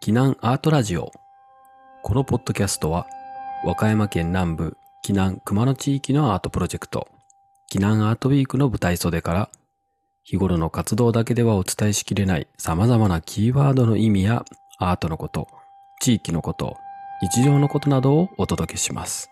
避難アートラジオ。このポッドキャストは和歌山県南部避難熊野地域のアートプロジェクト。避難アートウィークの舞台袖から日頃の活動だけではお伝えしきれない様々なキーワードの意味やアートのこと地域のこと日常のことなどをお届けします。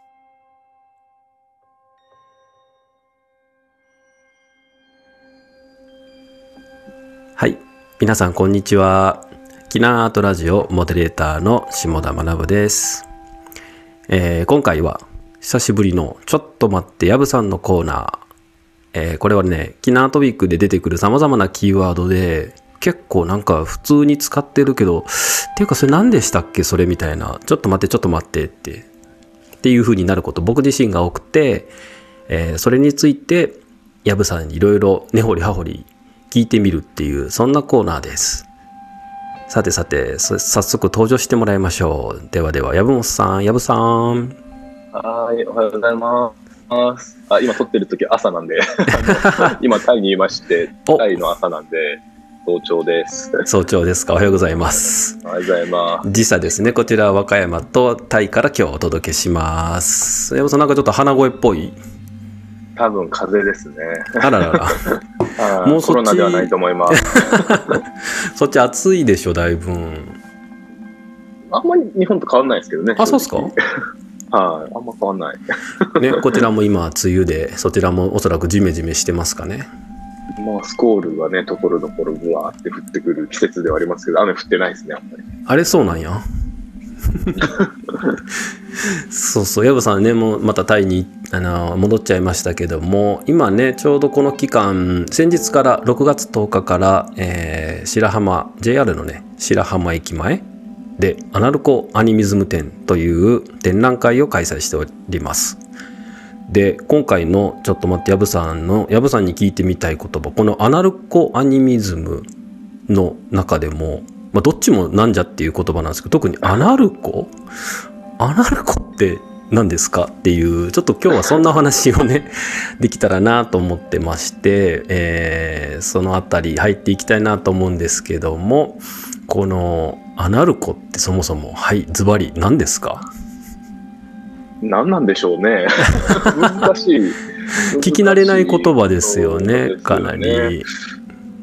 はい。皆さんこんにちは。キナアートラジオモデレーターの下田学です、えー今回は久しぶりのちょっと待ってやぶさんのコーナー、えーこれはねキナートウィークで出てくる様々なキーワードで結構なんか普通に使ってるけどっていうかそれ何でしたっけ？それみたいな。ちょっと待ってちょっと待ってって。っていう風になること僕自身が多くて、えーそれについてやぶさんにいろいろ根掘り葉掘り聞いてみるっていうそんなコーナーです。さてさてそ早速登場してもらいましょう。ではではやぶもっさんやぶさん。はい、おはようございます。あ、今撮ってる時朝なんで、今タイにいまして、お。タイの朝なんで、早朝です。早朝ですか。おはようございます。おはようございます。時差ですね。こちらは和歌山とタイから今日お届けします。やぶさんなんかちょっと鼻声っぽい多分風邪ですね。あららら もうそっちコロナではないと思います。そっち暑いでしょだいぶあんまり日本と変わんないですけどね。あそうっすか？はい、あんま変わんない。ねこちらも今梅雨でそちらもおそらくジメジメしてますかねまあ、スコールがね、ところどころぶわーって降ってくる季節ではありますけど、雨降ってないですね、あんまり。あれそうなんやそうそう、ヤブさんね、もうまたタイにあの戻っちゃいましたけども、今ね、ちょうどこの期間、先日から6月10日から、えー白浜、JR のね、白浜駅前で、アナルコアニミズム展という展覧会を開催しております。で、今回のちょっと待って、ヤブさんの、ヤブさんに聞いてみたい言葉、このアナルコアニミズムの中でも、まあ、どっちもなんじゃっていう言葉なんですけど特にアナルコ？アナルコって何ですかっていうちょっと今日はそんなお話をね できたらなと思ってまして、えーそのあたり入っていきたいなと思うんですけどもこのアナルコってそもそもはいズバリ何ですか？何なんでしょうね。難しい。聞き慣れない言葉ですよねかなり。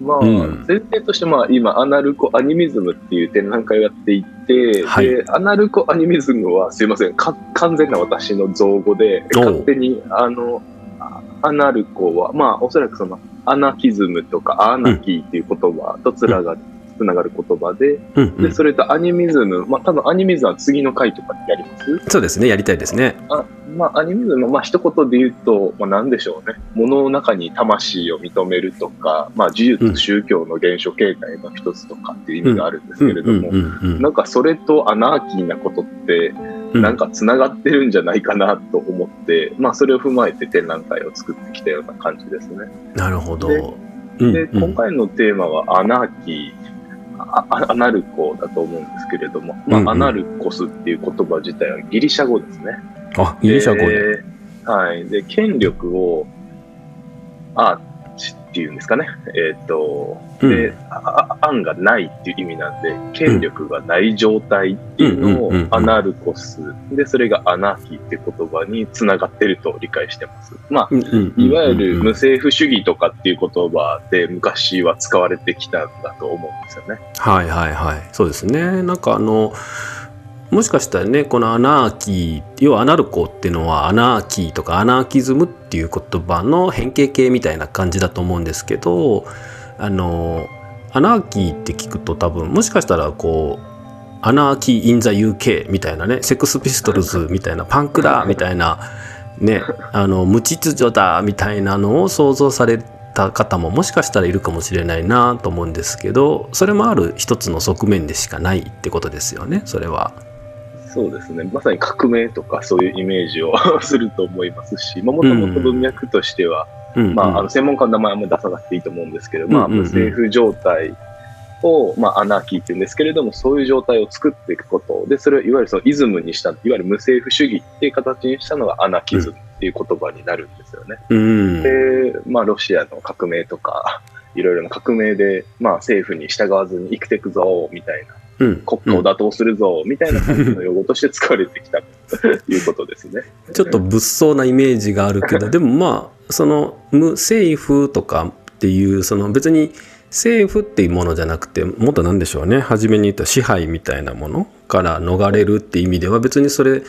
まあ、うん。前提として、まあ、今、アナルコアニミズムっていう展覧会をやっていて、はい。で、アナルコアニミズムは、すいません、か完全な私の造語で、勝手に、あの、あアナルコは、まあ、おそらくその、アナキズムとか、アーナキーっていう言葉とつながる、つながる言葉で、で、うんうん、それとアニミズム、まあ、多分アニミズムは次の回とかでやりますそうですねやりたいですね。あまあ、アニミズム、まあ、一言で言うと、まあ、なんでしょうね。物の中に魂を認めるとか、まあ、呪術、うん宗教の現象形態の一つとかっていう意味があるんですけれども、なんかそれとアナーキーなことって、うんなんか繋がってるんじゃないかなと思って、まあ、それを踏まえて展覧会を作ってきたような感じですね。なるほど。でうんで、うん今回のテーマはアナーキー、アナルコだと思うんですけれども、まあうんうんアナルコスっていう言葉自体はギリシャ語ですね。あギリシャ語で。ではい。で、権力を、アーチっていうんですかね。えっ、と、で、うんああ案がないっていう意味なんで、権力がない状態っていうのをアナルコス。で、それがアナーキーって言葉につながってると理解してます。まあ、いわゆる無政府主義とかっていう言葉で昔は使われてきたんだと思うんですよね。はいはいはいそうですねなんかあのもしかしたらねこのアナーキー要はアナルコっていうのはアナーキーとかアナーキズムっていう言葉の変形形みたいな感じだと思うんですけどあのアナーキーって聞くと多分もしかしたらこうアナーキー・イン・ザ・ UK みたいなねセックス・ピストルズみたいなパンクだみたいなねあの無秩序だみたいなのを想像された方ももしかしたらいるかもしれないなと思うんですけどそれもある一つの側面でしかないってことですよねそれは。そうですね。まさに革命とかそういうイメージを すると思いますし、もともと文脈としては、うんうんまあ、あの専門家の名前はあんまり出さなくていいと思うんですけど、まあ、うんうんうん無政府状態を、まあ、アナーキーって言うんですけれども、そういう状態を作っていくことで、それをいわゆるそのイズムにした、いわゆる無政府主義っていう形にしたのがアナキズムっていう言葉になるんですよね。うんで、まあ、ロシアの革命とか、いろいろな革命で、まあ、政府に従わずに生きていくぞ、みたいな。うん。国家を打倒するぞ、みたいな感じの用語として使われてきたということですね。ちょっと物騒なイメージがあるけど、でもまあ、その、無政府とかっていう、その別に政府っていうものじゃなくて、もっとなんでしょうね、初めに言った支配みたいなものから逃れるっていう意味では、別にそれ、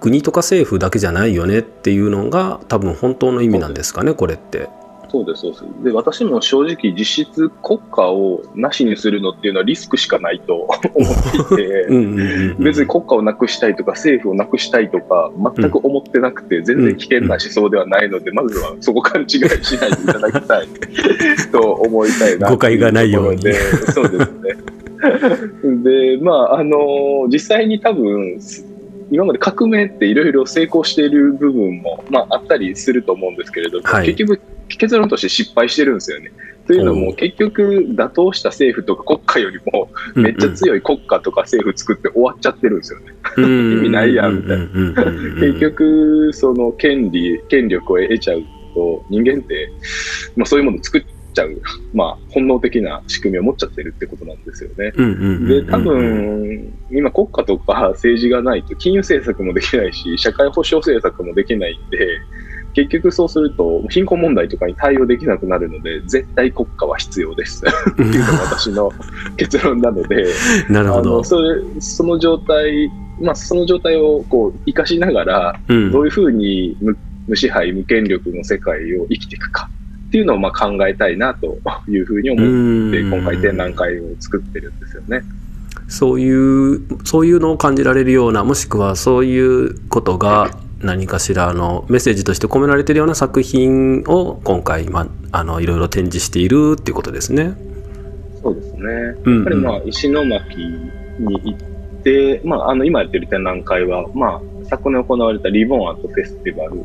国とか政府だけじゃないよねっていうのが多分本当の意味なんですかね、これって。そうです、そうです。で、私も正直実質国家をなしにするのっていうのはリスクしかないと 思っていて、うんうんうんうん、別に国家をなくしたいとか政府をなくしたいとか全く思ってなくて全然危険な思想ではないので、まずはそこ勘違いしないでいただきたい と思いたいな誤解がないようにそうですね。で、まあ、あの、実際に多分、今まで革命っていろいろ成功している部分も、まあ、あったりすると思うんですけれども、はい。結局結論として失敗してるんですよね。というのおも結局打倒した政府とか国家よりもめっちゃ強い国家とか政府作って終わっちゃってるんですよね。意味ないやんみたいな。結局その権利権力を得ちゃうと人間って、まあ、そういうものを作っちゃう、まあ、本能的な仕組みを持っちゃってるってことなんですよね。で多分今国家とか政治がないと金融政策もできないし社会保障政策もできないんで結局そうすると貧困問題とかに対応できなくなるので絶対国家は必要です。っていうのが私の 結論なのでなるほど。あのそれその状態、まあ、その状態をこう生かしながらうん。どういうふうに無無支配無権力の世界を生きていくかっていうのをまあ考えたいなというふうに思ってうん今回展覧会を作ってるんですよね。そういうそういうのを感じられるようなもしくはそういうことが何かしらのメッセージとして込められているような作品を今回、まあ、あのいろいろ展示しているっていうことですね。そうですね。うんやっぱりまあ石巻に行って、まあ、あの今やってる展覧会は、まあ、昨年行われたリボンアートフェスティバル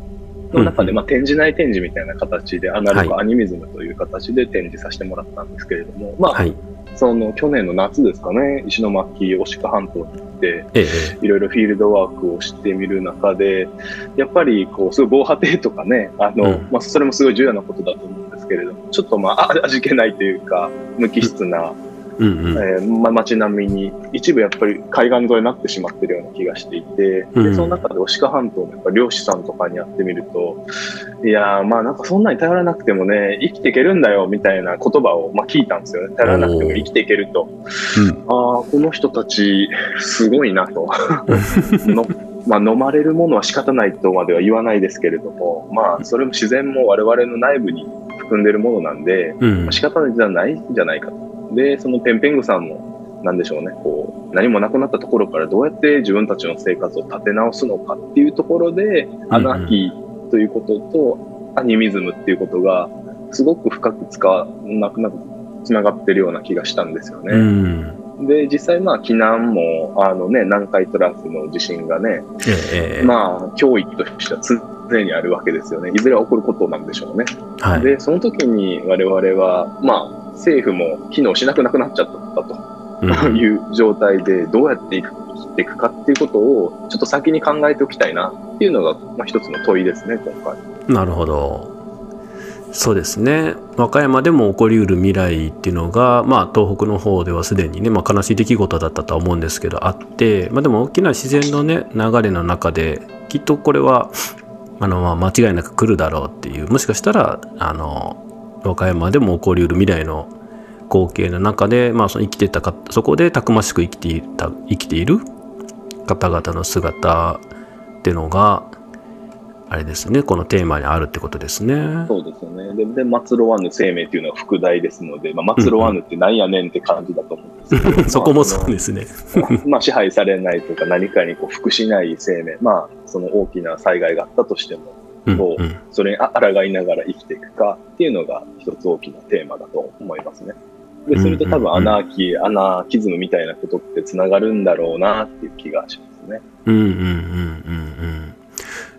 の中で、うんまあ、展示内展示みたいな形でアナログはアニミズムという形で展示させてもらったんですけれども、まあ、はい。その去年の夏ですかね、石巻牡鹿半島に行って、ええいろいろフィールドワークをしてみる中で、やっぱりこう、すごい防波堤とかね、あの、うん。まあ、それもすごい重要なことだと思うんですけれども、ちょっとまあ、あ味気ないというか、無機質な、うんうんえーま、街並みに、一部やっぱり海岸沿いになってしまってるような気がしていて、うんでその中で牡鹿半島のやっぱ漁師さんとかにやってみると、いやー、まあなんかそんなに頼らなくてもね、生きていけるんだよ、みたいな言葉を、まあ、聞いたんですよね。頼らなくても生きていけると。ああ、この人たち、すごいなと。のまあ、飲まれるものは仕方ないとまでは言わないですけれども、まあ、それも自然も我々の内部に含んでるものなんで、うんまあ仕方ないじゃないんじゃないかと。で、そのペンペングさんも、なんでしょうね、こう、何もなくなったところからどうやって自分たちの生活を立て直すのかっていうところで、アナーキーということと、アニミズムっていうことが、すごく深く使わなくなつながってるような気がしたんですよね。うんで、実際まあ、避難も、あのね、南海トラフの地震がね、ええまあ、脅威としては常にあるわけですよね。いずれは起こることなんでしょうね。はい。で、その時に我々は、まあ、政府も機能しなくなくなっちゃったとうんいう状態で、どうやって生きていくかっていうことを、ちょっと先に考えておきたいなっていうのが、まあ、一つの問いですね、今回。なるほど。そうですね和歌山でも起こりうる未来っていうのが、まあ、東北の方ではすでにね、まあ、悲しい出来事だったとは思うんですけどあって、まあ、でも大きな自然のね流れの中できっとこれはあの、まあ、間違いなく来るだろうっていうもしかしたらあの和歌山でも起こりうる未来の光景の中で、まあ、その生きてたかそこでたくましく生きていた生きている方々の姿っていうのがあれですねこのテーマにあるってことですね。そうですよね。で、で末路ワヌ生命っていうのは副題ですので、まあ、末路ワヌってなんやねんって感じだと思うんですけど、そこもまあそうですね。まあ、支配されないとか何かにこう服しない生命、まあ、その大きな災害があったとしても、うんそれにあ抗いながら生きていくかっていうのが一つ大きなテーマだと思いますね。で、それと多分アナーキー、アナーキズムみたいなことってつながるんだろうなっていう気がしますね。うんうんうんうんうん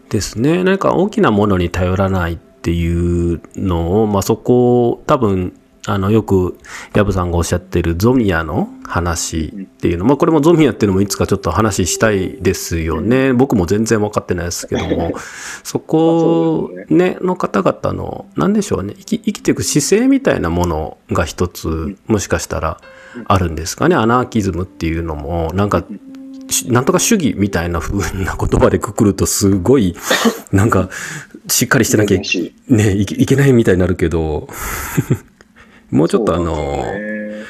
ですね。何か大きなものに頼らないっていうのを、まあ、そこを多分あのよく藪さんがおっしゃってるゾミアの話っていうの、まあ、これもゾミアっていうのもいつかちょっと話したいですよね。僕も全然分かってないですけども。そこねの方々の何でしょうね。生き生きていく姿勢みたいなものが一つもしかしたらあるんですかね。アナーキズムっていうのも。なんかしなんとか主義みたいな風な言葉でくくるとすごいなんかしっかりしてなきゃねいけないみたいになるけどもうちょっとあのね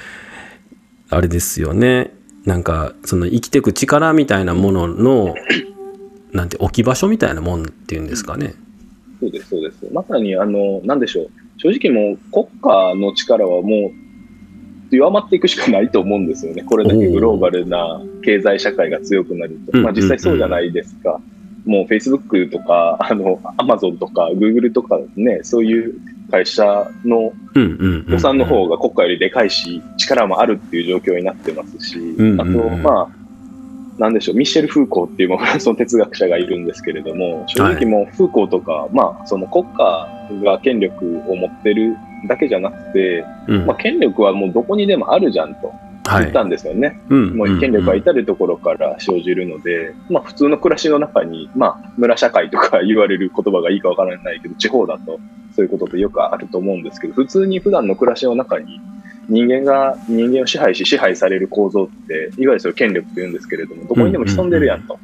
あれですよねなんかその生きていく力みたいなもののなんて置き場所みたいなもんっていうんですかね。そうです、そうです。まさに、あの、なんでしょう。正直もう国家の力はもう弱まっていくしかないと思うんですよね。これだけグローバルな経済社会が強くなると。うんまあ実際そうじゃないですか。もう Facebook とか、あの、Amazon とか Google とかね、そういう会社の予算の方が国家よりでかいし、力もあるっていう状況になってますし、んあと、まあ、なんでしょう、ミッシェル・フーコーっていうまあフランスの哲学者がいるんですけれども、正直もうフーコーとか、まあ、その国家が権力を持ってるだけじゃなくて、うん。まあ、権力はもうどこにでもあるじゃんとはい。言ったんですよね。うんもう権力は至るところから生じるので、まあ普通の暮らしの中に、まあ村社会とか言われる言葉がいいかわからないけど、地方だとそういうことってよくあると思うんですけど、普通に普段の暮らしの中に人間が人間を支配し支配される構造って、いわゆるそれ権力と言うんですけれども、どこにでも潜んでるやんと。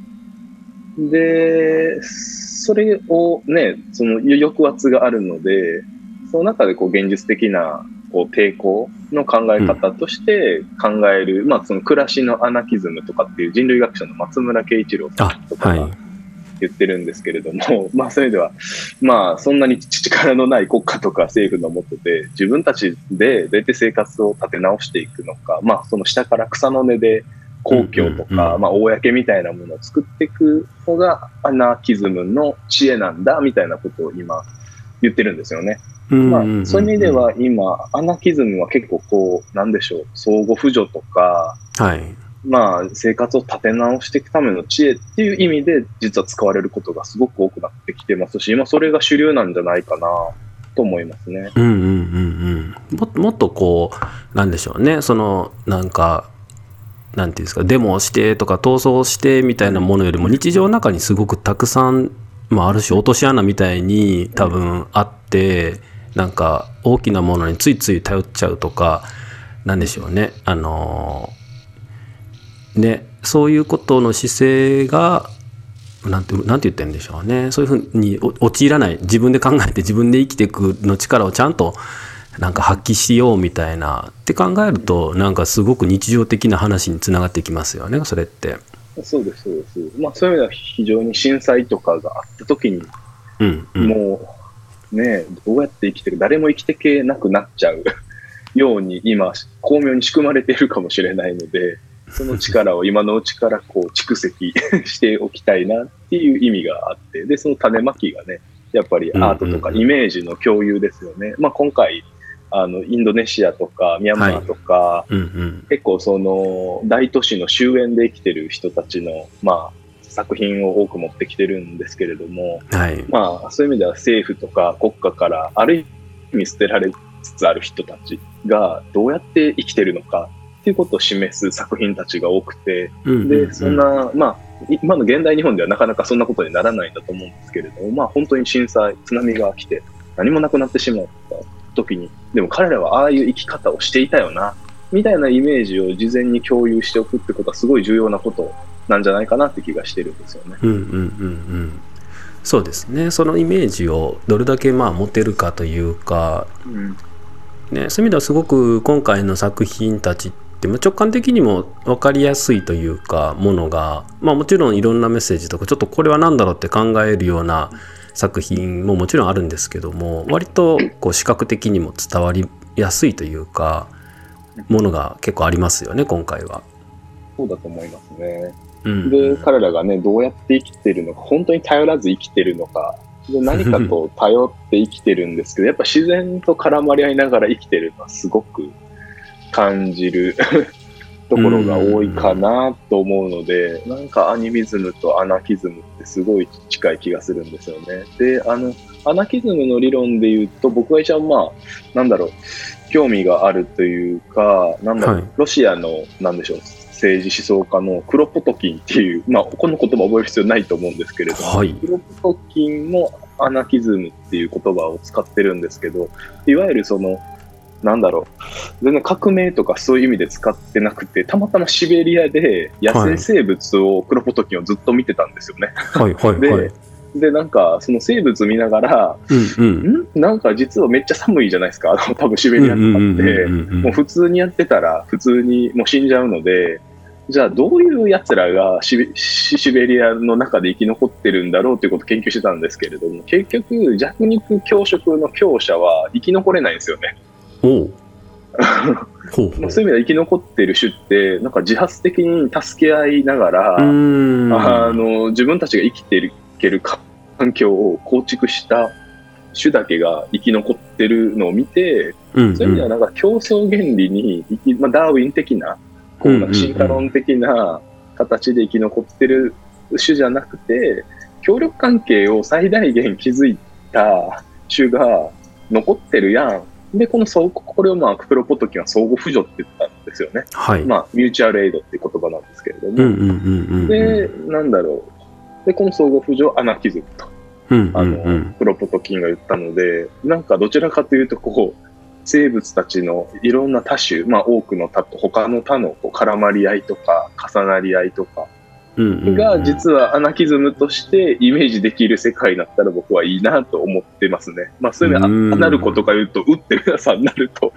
で、それをね、その抑圧があるので、その中でこう現実的なこう抵抗の考え方として考える、まあその暮らしのアナキズムとかっていう人類学者の松村慶一郎さんとかが言ってるんですけれども、まあそういう意味では、まあそんなに力のない国家とか政府の下で自分たちでどうやって生活を立て直していくのか、まあその下から草の根で公共とか、まあ公みたいなものを作っていくのがアナキズムの知恵なんだみたいなことを今言ってるんですよね。まあ、そういう意味では今、アナキズムは結構こう、なんでしょう、相互扶助とか、はいまあ、生活を立て直していくための知恵っていう意味で、実は使われることがすごく多くなってきてますし、今それが主流なんじゃないかなと思いますね。うんうんうんうん。ももっとこうなんでしょうね。そのなんかなんていうんですかデモをしてとか闘争してみたいなものよりも日常の中にすごくたくさん、まあ、ある種落とし穴みたいに多分あってなんか大きなものについつい頼っちゃうとかなんでしょうね。あのねそういうことの姿勢がなんてなんて言ってるんでしょうね。そういうふうにお陥らない。自分で考えて自分で生きていくの力をちゃんとなんか発揮しようみたいな。って考えるとなんかすごく日常的な話につながってきますよね。それって。そうです、そうです。まあ、そういう意味では非常に震災とかがあった時に、うんうん、もう、ね、どうやって生きてる、誰も生きてけなくなっちゃうように、今、巧妙に仕組まれているかもしれないので、その力を今のうちからこう蓄積 しておきたいなっていう意味があって、で、その種まきがね、やっぱりアートとかイメージの共有ですよね。まあ今回、あの、インドネシアとかミャンマーとか、うんうん。結構その大都市の終焉で生きてる人たちの、まあ、作品を多く持ってきてるんですけれども、はい。まあ、そういう意味では政府とか国家からある意味捨てられつつある人たちがどうやって生きてるのかっていうことを示す作品たちが多くて、で、そんな、まあ、い今の現代日本ではなかなかそんなことにならないんだと思うんですけれども、まあ本当に震災、津波が来て何もなくなってしまった時に、でも彼らはああいう生き方をしていたよな、みたいなイメージを事前に共有しておくってことはすごい重要なことなんじゃないかなって気がしてるんですよね。うんうんうんうんそうですねそのイメージをどれだけまあ持てるかというかうん。ね、そういう意味ではすごく今回の作品たちってまあ直感的にも分かりやすいというかものが、まあ、もちろんいろんなメッセージとかちょっとこれは何だろうって考えるような作品ももちろんあるんですけども割とこう視覚的にも伝わりやすいというかものが結構ありますよね今回は。そうだと思いますね。うん、で、彼らがね、どうやって生きてるのか、本当に頼らず生きてるのか、で何かと頼って生きてるんですけど、やっぱ自然と絡まり合いながら生きてるのはすごく感じるところが多いかなと思うので、なんかアニミズムとアナキズムってすごい近い気がするんですよね。で、あの、アナキズムの理論で言うと、僕が一番まあ、なんだろう、興味があるというか、なんだろう、はい。ロシアの、なんでしょう、政治思想家のクロポトキンっていう、まあ、この言葉覚える必要ないと思うんですけれども、はい。クロポトキンもアナキズムっていう言葉を使ってるんですけど、いわゆるその、なんだろう、全然革命とかそういう意味で使ってなくて、たまたまシベリアで野生生物を、クロポトキンをずっと見てたんですよね。はいはいで、はい。で、なんか、その生物見ながら、うんうん。んなんか実はめっちゃ寒いじゃないですか、あの多分シベリアとかって。もう普通にやってたら、普通にもう死んじゃうので、じゃあどういう奴らがシベシシベリアの中で生き残ってるんだろうということを研究してたんですけれども、結局、弱肉強食の強者は生き残れないんですよね。そういう意味では生き残ってる種って、なんか自発的に助け合いながら、あの自分たちが生きていける環境を構築した種だけが生き残ってるのを見て、うんそういう意味ではなんか競争原理に生き、まあ、ダーウィン的な、こうなんか進化論的な形で生き残ってる種じゃなくて、協力関係を最大限築いた種が残ってるやん。で、このこれをまあ、クプロポトキンは相互扶助って言ったんですよね。はい。まあ、ミューチュアルエイドっていう言葉なんですけれども。うんうんうんうんうん。で、なんだろう。で、この相互扶助アナキズムと、うんうあの。プロポトキンが言ったので、なんかどちらかというと、こう、生物たちのいろんな多種、まあ多くの他の他のこう絡まり合いとか、重なり合いとかが、実はアナキズムとしてイメージできる世界だったら僕はいいなと思ってますね。まあそういう意味うんで、なることか言うと、打って皆さんなると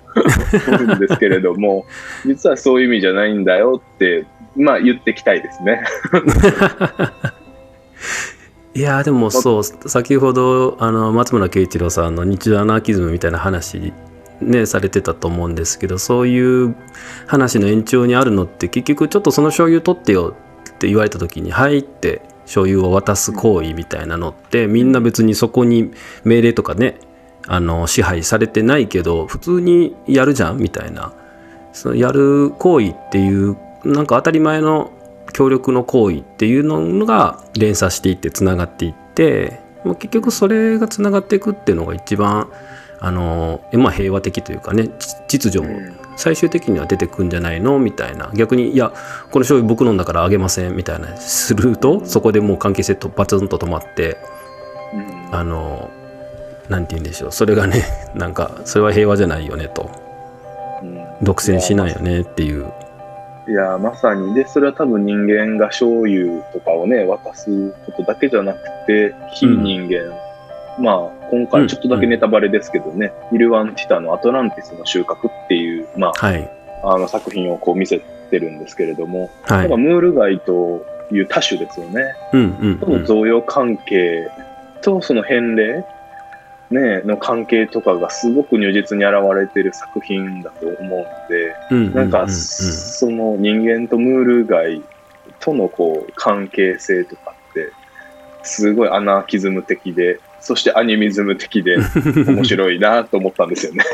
思うんですけれども、実はそういう意味じゃないんだよって、まあ言ってきたいですね。いやーでもそう先ほどあの松村慶一郎さんの日常アナーキズムみたいな話ねされてたと思うんですけどそういう話の延長にあるのって結局ちょっとその醤油取ってよって言われた時に「はい」って醤油を渡す行為みたいなのってみんな別にそこに命令とかねあの支配されてないけど普通にやるじゃんみたいな。そのやる行為っていうなんか当たり前の協力の行為っていうのが連鎖していってつながっていってもう結局それがつながっていくっていうのが一番あの、まあ、平和的というかね秩序も最終的には出てくんじゃないの？みたいな逆にいやこの醤油僕飲んだからあげませんみたいなするとそこでもう関係性とバツンと止まってうんあのなんて言うんでしょうそれがね なんかそれは平和じゃないよねとうん独占しないよねっていう。いや、まさに。で、それは多分人間が醤油とかをね、渡すことだけじゃなくて、非人間。まあ、今回ちょっとだけネタバレですけどね、イルワンティタのアトランティスの収穫っていう、まはい。あ、あの作品をこう見せてるんですけれども、はい。やっぱムール貝という多種ですよね。うんうんうん。贈与関係とその返礼、ね、の関係とかがすごく如実に現れてる作品だと思うので、うんなんか、ううその人間とムール貝とのこう関係性とかって、すごいアナーキズム的で、そしてアニミズム的で 面白いなと思ったんですよね。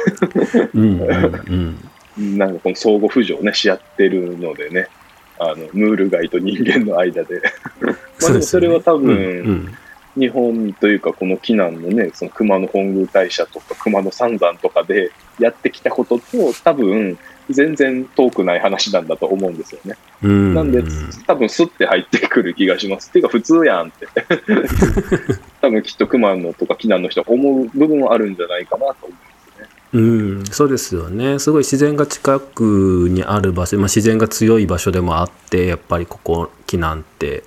うんうんうんなんかこの相互扶助をね、し合ってるのでね、あの、ムール貝と人間の間で。まあでもそれは多分、うんうん日本というかこの紀南のね、その熊野本宮大社とか熊野三山とかでやってきたことと多分全然遠くない話なんだと思うんですよね。うんなんで、多分スッて入ってくる気がします。っていうか普通やんって。多分きっと熊野とか紀南の人は思う部分はあるんじゃないかなと思うんですね。うん、そうですよねすごい自然が近くにある場所、まあ、自然が強い場所でもあってやっぱりここ木なんて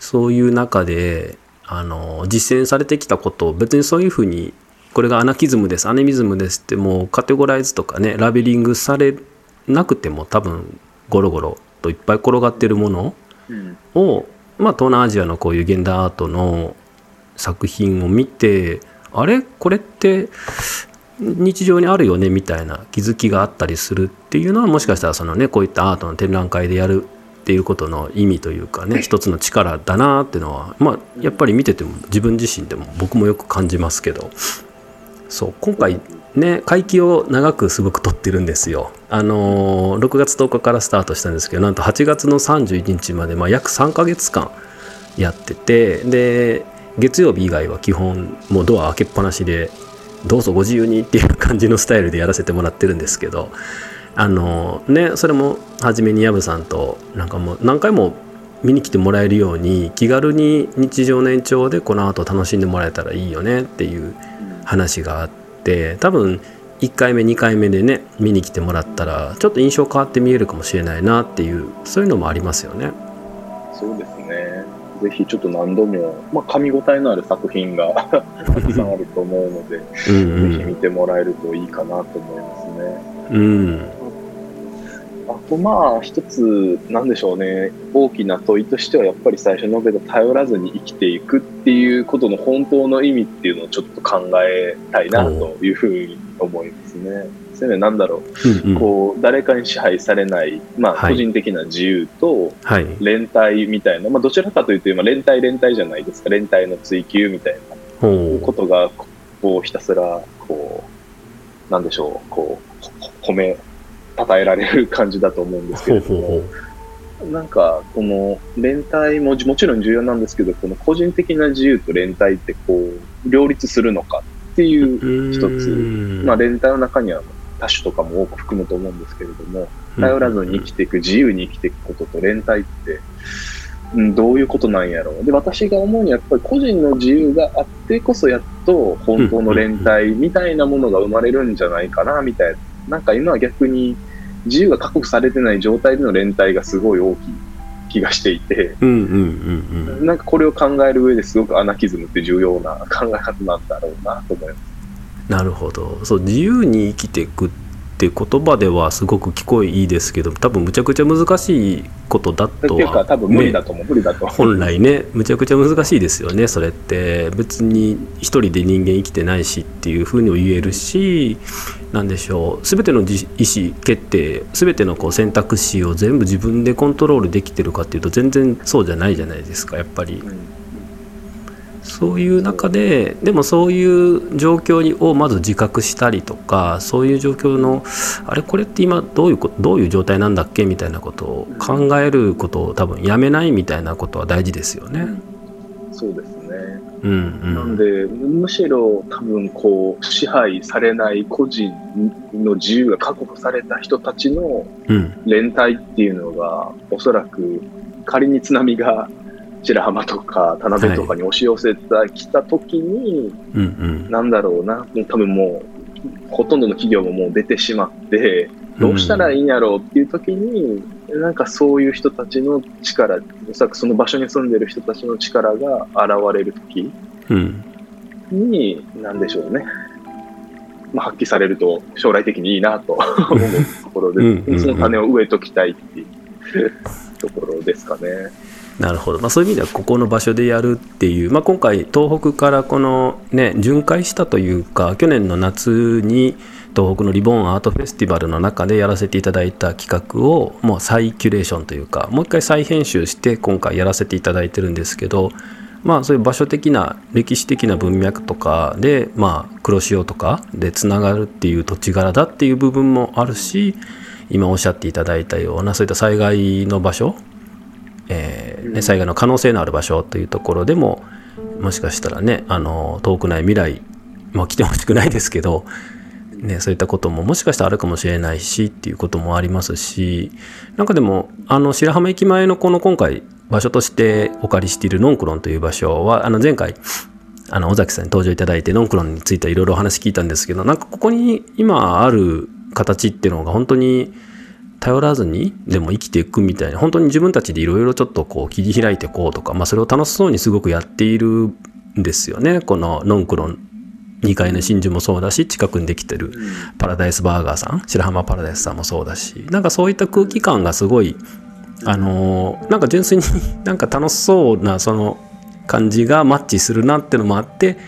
そういう中であの実践されてきたことを別にそういうふうにこれがアナキズムです。アネミズムですってもうカテゴライズとかねラベリングされなくても多分ゴロゴロといっぱい転がってるものを、まあ、東南アジアのこういう現代アートの作品を見てあれ？これって日常にあるよねみたいな気づきがあったりするっていうのはもしかしたらそのねこういったアートの展覧会でやるっていうことの意味というかね一つの力だなっていうのはまあやっぱり見てても自分自身でも僕もよく感じますけどそう今回ね会期を長くすごく取ってるんですよ。あのー6月10日からスタートしたんですけどなんと8月の31日まで、まあ、約3ヶ月間やっててで月曜日以外は基本もうドア開けっぱなしでどうぞご自由にっていう感じのスタイルでやらせてもらってるんですけどあのねそれも初めに薮さんとなんかもう何回も見に来てもらえるように気軽に日常の延長でこの後楽しんでもらえたらいいよねっていう話があって多分1回目2回目でね見に来てもらったらちょっと印象変わって見えるかもしれないなっていうそういうのもありますよね。そうですね。ぜひちょっと何度も、まあ、噛み応えのある作品が たくさんあると思うので、うんぜひ見てもらえるといいかなと思いますね。うんうんあとまあ一つなんでしょうね大きな問いとしてはやっぱり最初述べた頼らずに生きていくっていうことの本当の意味っていうのをちょっと考えたいなというふうに思いますね。そういうなんだろう、うんうん。こう誰かに支配されない、まあ、はい。個人的な自由とはい。連帯みたいな、まあ、どちらかというと今連帯連帯じゃないですか。連帯の追求みたいな。ほことがこうひたすらこうなんでしょう。こうほ 褒め称えられる感じだと思うんですけうほうれどもほうなんかこの連帯ももちろん重要なんですけどこの個人的な自由と連帯ってこう両立するのかっていう一つ。うん。まあ、連帯の中には多種とかも多く含むと思うんですけれども頼らずに生きていく自由に生きていくことと連帯って、うん、どういうことなんやろう。で私が思うにはやっぱり個人の自由があってこそやっと本当の連帯みたいなものが生まれるんじゃないかなみたいな。なんか今は逆に自由が確保されてない状態での連帯がすごい大きい気がしていてなんかこれを考える上ですごくアナキズムって重要な考え方なんだろうなと思います。なるほどそう自由に生きていくって言葉ではすごく聞こえいいですけど多分むちゃくちゃ難しいことだとはいうか多分無理だねと思う、無理だと思う。本来ねむちゃくちゃ難しいですよねそれって別に一人で人間生きてないしっていうふうにも言えるし何でしょう全ての自意思決定全てのこう選択肢を全部自分でコントロールできてるかっていうと全然そうじゃないじゃないですかやっぱり。うんそういう中ででもそういう状況にをまず自覚したりとかそういう状況のあれこれって今どういうこどういう状態なんだっけ？みたいなことを考えることを多分やめないみたいなことは大事ですよね。そうですね。うんうん、なんで、むしろ多分こう、支配されない個人の自由が確保された人たちのうん連帯っていうのが、おそらく仮に津波が白浜とか田辺とかに押し寄せてきた時に、うんうん。なんだろうな、多分もう、ほとんどの企業ももう出てしまって、どうしたらいいんやろうっていう時に、なんかそういう人たちの力、おそらくその場所に住んでる人たちの力が現れる時うん。に、なんでしょうね。まあ、発揮されると将来的にいいなと 思うところで、うんうんうん。その種を植えときたいっていうところですかね。なるほど、まあ、そういう意味ではここの場所でやるっていう、まあ、今回東北からこのね巡回したというか去年の夏に東北のリボンアートフェスティバルの中でやらせていただいた企画をもう再キュレーションというかもう一回再編集して今回やらせていただいてるんですけどまあそういう場所的な歴史的な文脈とかでまあ黒潮とかでつながるっていう土地柄だっていう部分もあるし今おっしゃっていただいたようなそういった災害の場所えーね、災害の可能性のある場所というところでももしかしたらねあの遠くない未来まあ来てほしくないですけど、ね、そういったことももしかしたらあるかもしれないしっていうこともありますしなんかでもあの白浜駅前のこの今回場所としてお借りしているノンクロンという場所はあの前回あの尾崎さんに登場いただいてノンクロンについてはいろいろお話聞いたんですけどなんかここに今ある形っていうのが本当に頼らずにでも生きていくみたいな本当に自分たちでいろいろちょっとこう切り開いていこうとか、まあ、それを楽しそうにすごくやっているんですよねこのノンクロン2階の真珠もそうだし近くにできてるパラダイスバーガーさん白浜パラダイスさんもそうだしなんかそういった空気感がすごいあのーなんか純粋に なんか楽しそうなその感じがマッチするなってのもあって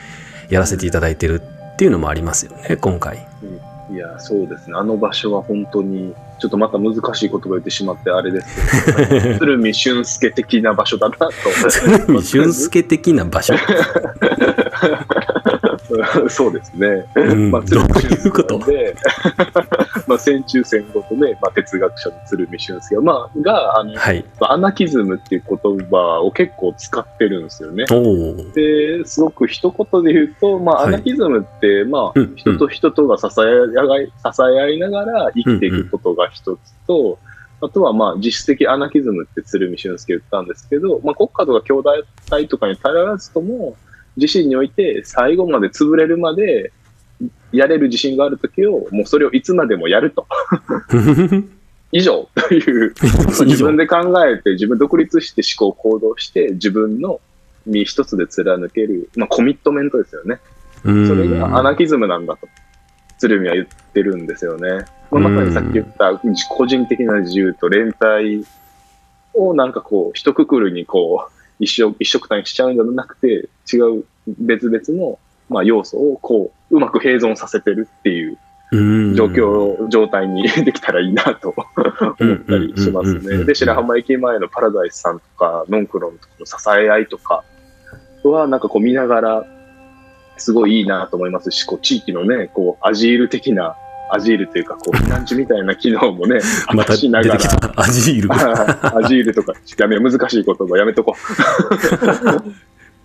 やらせていただいてるっていうのもありますよね今回。いや、そうですね。あの場所は本当に、ちょっとまた難しい言葉言ってしまってあれですけど、鶴見俊介的な場所だなと。鶴見俊介的な場所、そうですね。うん、まあ、どういうこと？で、まあ、戦中戦後とね、まあ、哲学者の鶴見俊介が、まあ、が、あの、はい。まあアナキズムっていう言葉を結構使ってるんですよね。で、すごく一言で言うと、まあ、はい。アナキズムって、まあうん、人と人とが支え合い、支え合いながら生きていくことが一つと、あとは、まあ、実質的アナキズムって鶴見俊介言ったんですけど、まあ、国家とか兄弟隊とかに頼らずとも、自身において最後まで潰れるまでやれる自信があるときを、もうそれをいつまでもやると。以上という、自分で考えて、自分独立して思考行動して、自分の身一つで貫ける、まあコミットメントですよね。うんそれがアナキズムなんだと、鶴見は言ってるんですよね。まあ、まさにさっき言った個人的な自由と連帯をなんかこう、一括りにこう、一緒一緒くたにしちゃうんじゃなくて、違う別々の、まあ、要素をこう、うまく併存させてるっていううん。状況、状態に できたらいいなと思ったりしますね。で、白浜駅前のパラダイスさんとか、ノンクロンとかの支え合いとかは、なんかこう見ながら、すごいいいなと思いますし、こう地域のね、こうアジール的な、アジールというか、こう 避難所みたいな機能もね、またしながら、出てきた。アジール。アジールとか、やめ、難しい言葉やめとこう。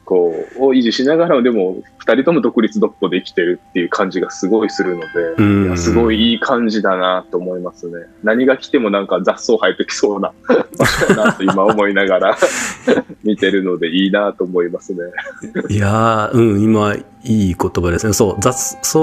こう、を維持しながら、でも、二人とも独立独歩で生きてるっていう感じがすごいするので、うんすごいいい感じだなと思いますね。何が来てもなんか雑草生えてきそうな場所だなと今思いながら 見てるのでいいなと思いますね。いやー、うん、今、いい言葉ですね。そう、雑草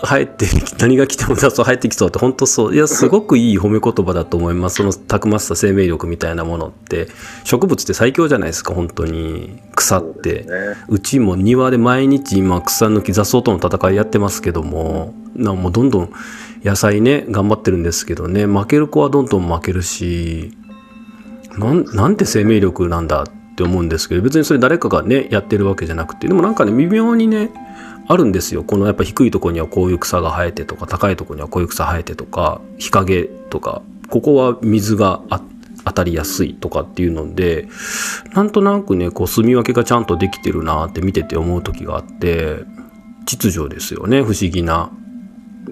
生えてき、何が来ても雑草生えてきそうって、本当そう。いや、すごくいい褒め言葉だと思います。その、たくましさ、生命力みたいなものって、植物って最強じゃないですか、本当に。草って。ね、うちも庭で毎日今草抜き雑草との戦いやってますけどもなもうどんどん野菜ね頑張ってるんですけどね負ける子はどんどん負けるしなんなんて生命力なんだって思うんですけど別にそれ誰かがねやってるわけじゃなくてでもなんかね微妙にねあるんですよ。このやっぱ低いとこにはこういう草が生えてとか高いとこにはこういう草生えてとか日陰とかここは水があって当たりやすいとかっていうのでなんとなくねこう住み分けがちゃんとできてるなって見てて思う時があって秩序ですよね不思議な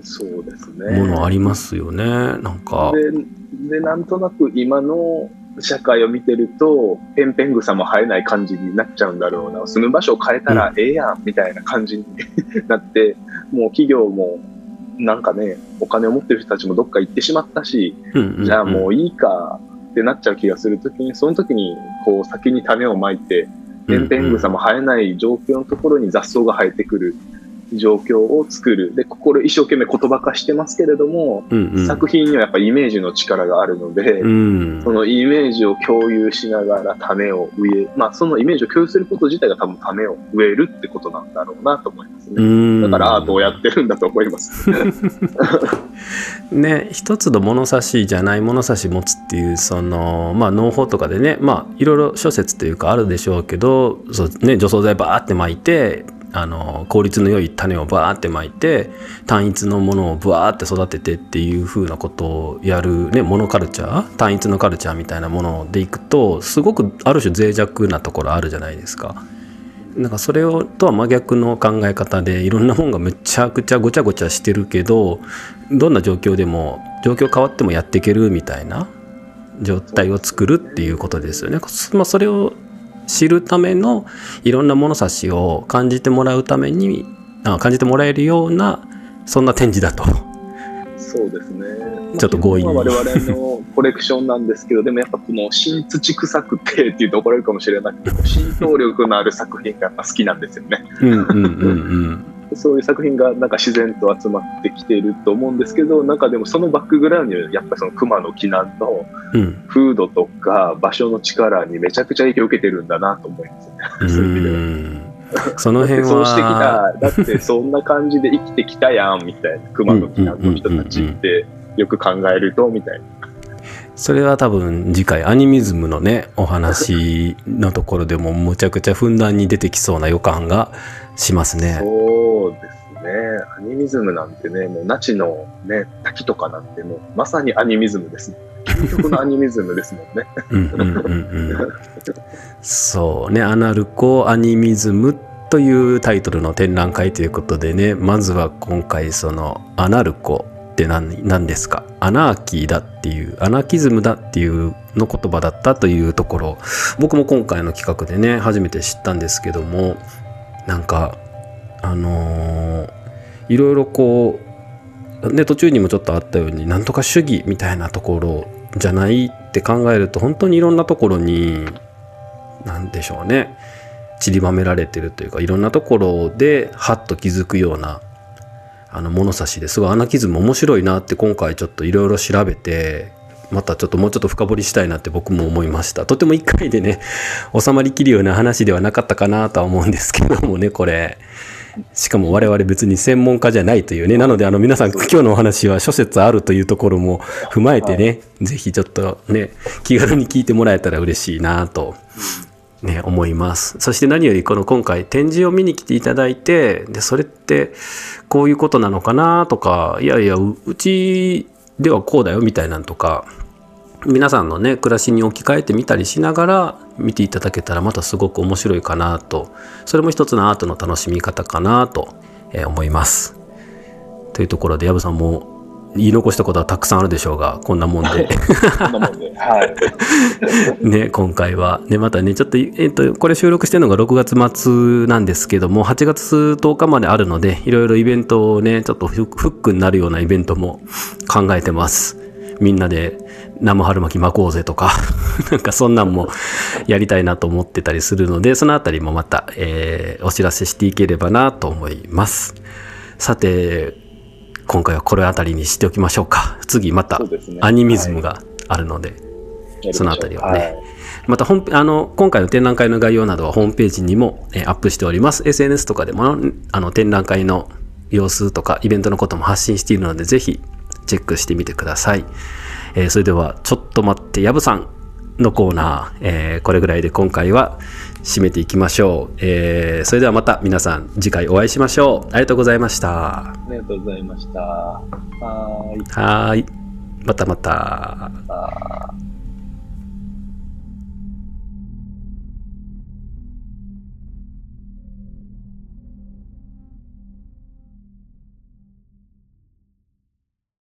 そうですね。ものありますよねなんかでで、なんとなく今の社会を見てると、ペンペン草も生えない感じになっちゃうんだろうな。住む場所を変えたらええやん、みたいな感じに なって、もう企業も、なんかね、お金を持ってる人たちもどっか行ってしまったし、うんうんうんじゃあもういいかってなっちゃう気がするときに、その時に、こう先に種をまいて、ペンペン草も生えない状況のところに雑草が生えてくる状況を作る。で、ここで一生懸命言葉化してますけれども、うんうん作品にはやっぱイメージの力があるので、うんそのイメージを共有しながら種を植え、まあそのイメージを共有すること自体が多分種を植えるってことなんだろうなと思いますね。うんだからアートをやってるんだと思います。ね一つの物差しじゃない物差し持つっていうそのまあ農法とかでねまあいろいろ諸説というかあるでしょうけどそう、ね、除草剤バーって巻いてあの効率の良い種をバーって巻いて単一のものをバーって育ててっていう風なことをやるねモノカルチャー単一のカルチャーみたいなものでいくとすごくある種脆弱なところあるじゃないですか。なんかそれをとは真逆の考え方でいろんなもんがめちゃくちゃごちゃごちゃしてるけどどんな状況でも状況変わってもやっていけるみたいな状態を作るっていうことですよね。まあ、それを知るためのいろんな物差しを感じてもらうためにあ感じてもらえるようなそんな展示だと。そうですね。ちょっと強引に我々のコレクションなんですけど、でもやっぱこの新土臭くてっていうと怒られるかもしれなくて、浸透力のある作品がやっぱ好きなんですよね。うんうんうんそういう作品がなんか自然と集まってきていると思うんですけど、なんかでもそのバックグラウンドにはやっぱりその熊の木南の風土とか場所の力にめちゃくちゃ影響を受けてるんだなと思いますね。うそういう意味では。んそうしてきはた、だってそんな感じで生きてきたやんみたいな、熊の木南の人たちってよく考えるとみたいな。それは多分次回アニミズムのねお話のところでもむちゃくちゃふんだんに出てきそうな予感がしますね。そうですね。アニミズムなんてね、もうナチのね、滝とかなんてもうまさにアニミズムですね。究極のアニミズムですもんね。うんうんうんうん、そうねアナルコアニミズムというタイトルの展覧会ということでねまずは今回そのアナルコって何何ですか？アナーキーだっていうアナキズムだっていうの言葉だったというところ僕も今回の企画でね初めて知ったんですけどもなんかあのーいろいろこうで途中にもちょっとあったようになんとか主義みたいなところじゃないって考えると本当にいろんなところに何でしょうね散りばめられてるというかいろんなところでハッと気づくようなあの物差しですごいアナキズム面白いなって今回ちょっといろいろ調べてまたちょっともうちょっと深掘りしたいなって僕も思いました。とても1回でね収まりきるような話ではなかったかなとは思うんですけどもねこれ。しかも我々別に専門家じゃないというね。なのであの皆さん今日のお話は諸説あるというところも踏まえてね、はい、ぜひちょっとね気軽に聞いてもらえたら嬉しいなとね、思います。そして何よりこの今回展示を見に来ていただいて、で、それってこういうことなのかなとか、いやいや、うちではこうだよみたいなんとか、皆さんのね、暮らしに置き換えてみたりしながら見ていただけたらまたすごく面白いかなと、それも一つのアートの楽しみ方かなと思います。というところで、藪さんも言い残したことはたくさんあるでしょうが、こんなもんで。ね、今回は。ね、またね、ちょっと、えっと、これ収録してるのが6月末なんですけども、8月10日まであるので、いろいろイベントをね、ちょっとフックになるようなイベントも考えてます。みんなで生春巻き巻こうぜとか なんかそんなんもやりたいなと思ってたりするので、そのあたりもまた、えー、お知らせしていければなと思います。さて、今回はこれあたりにしておきましょうか。次またアニミズムがあるので、そ、ね,、のあたりはね。はい、また本あの今回の展覧会の概要などはホームページにも、えー、アップしております。SNS とかでもあの展覧会の様子とかイベントのことも発信しているので、ぜひチェックしてみてください。えー、それでは、ちょっと待って、やぶさんのコーナー、えー、これぐらいで今回は締めていきましょう、えー、それではまた皆さん次回お会いしましょう。ありがとうございました。ありがとうございました。はい。はい。また。また